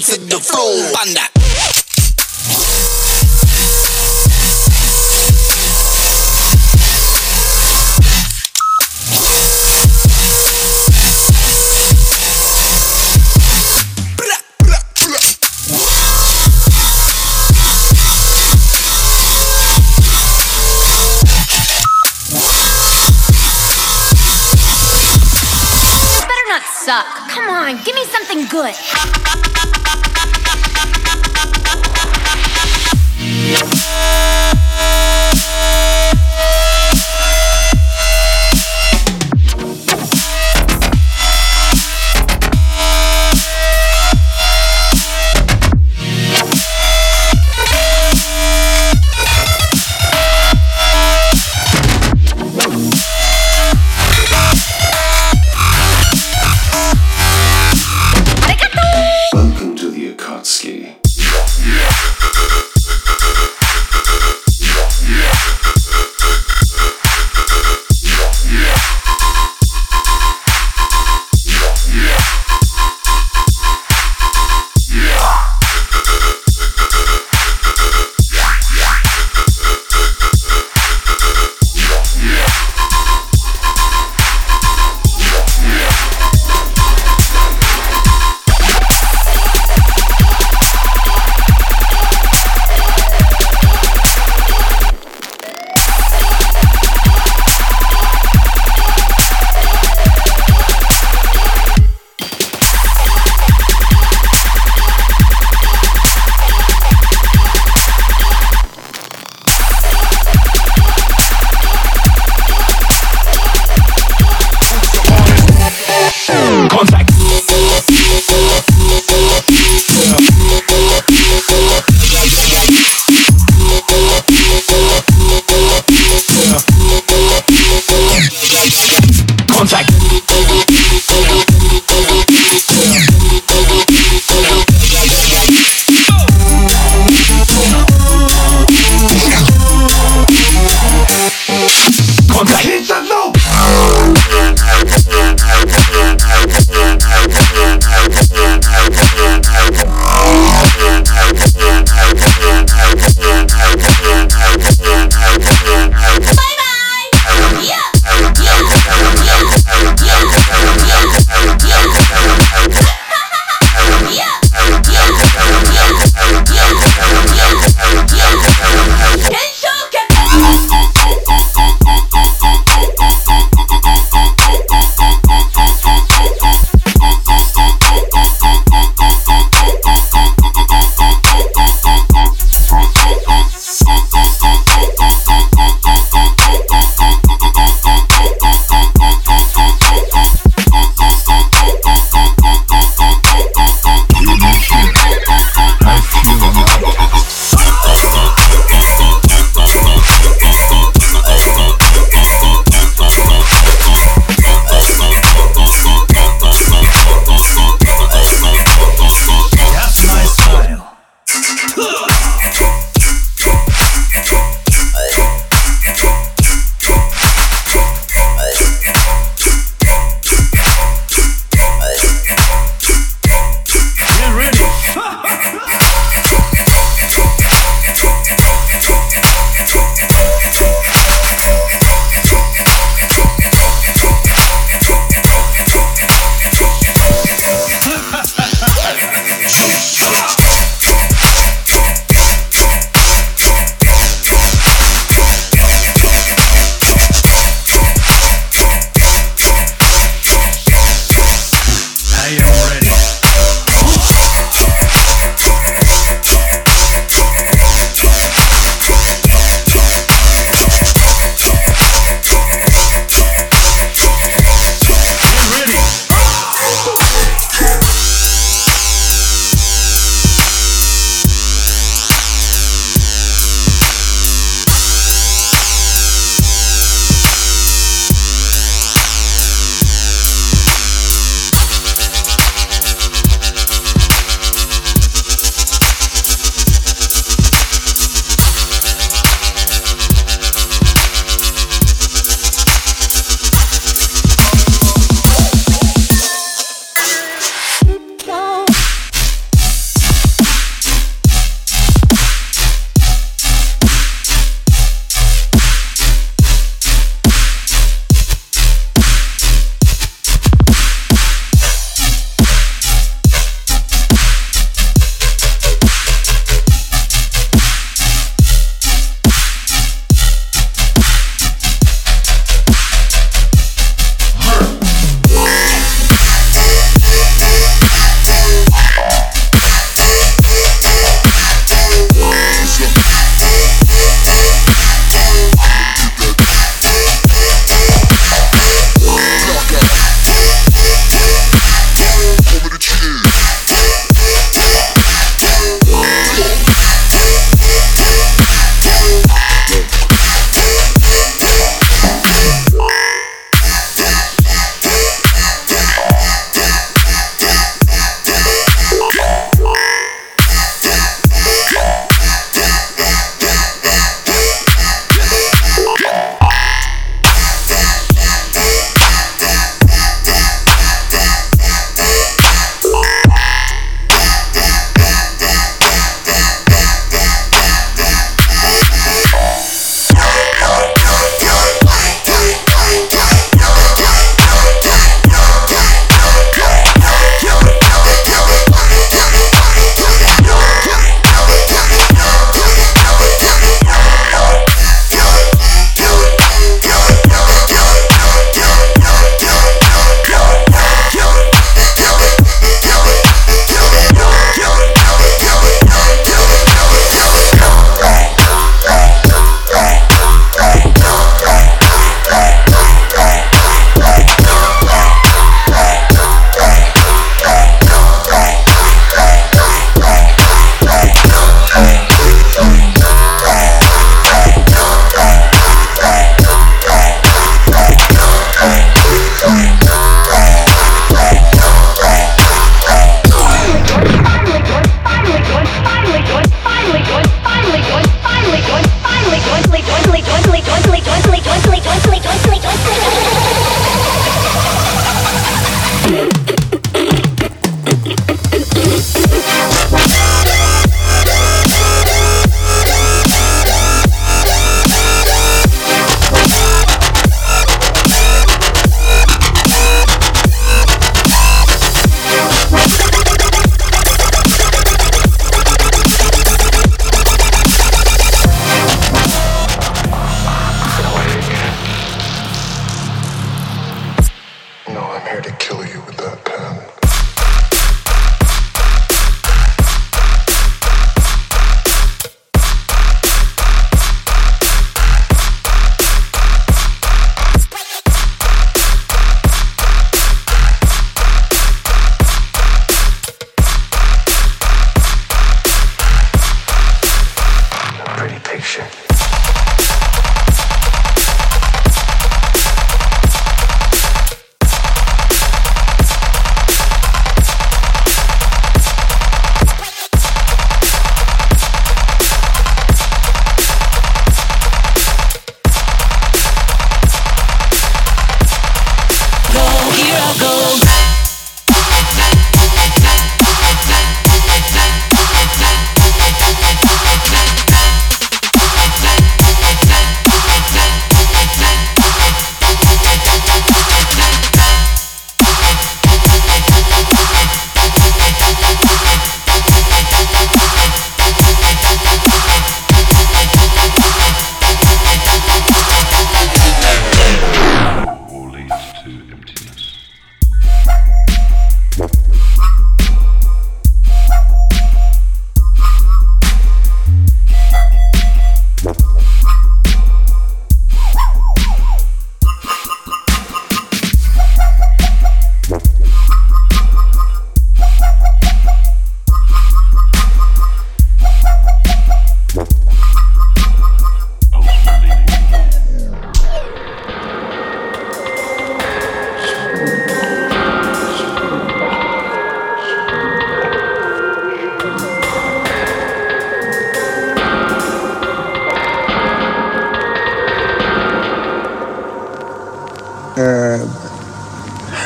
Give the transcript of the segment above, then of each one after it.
to the floor. Banda. better not suck. Come on, give me something good.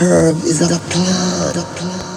Herb is a plant.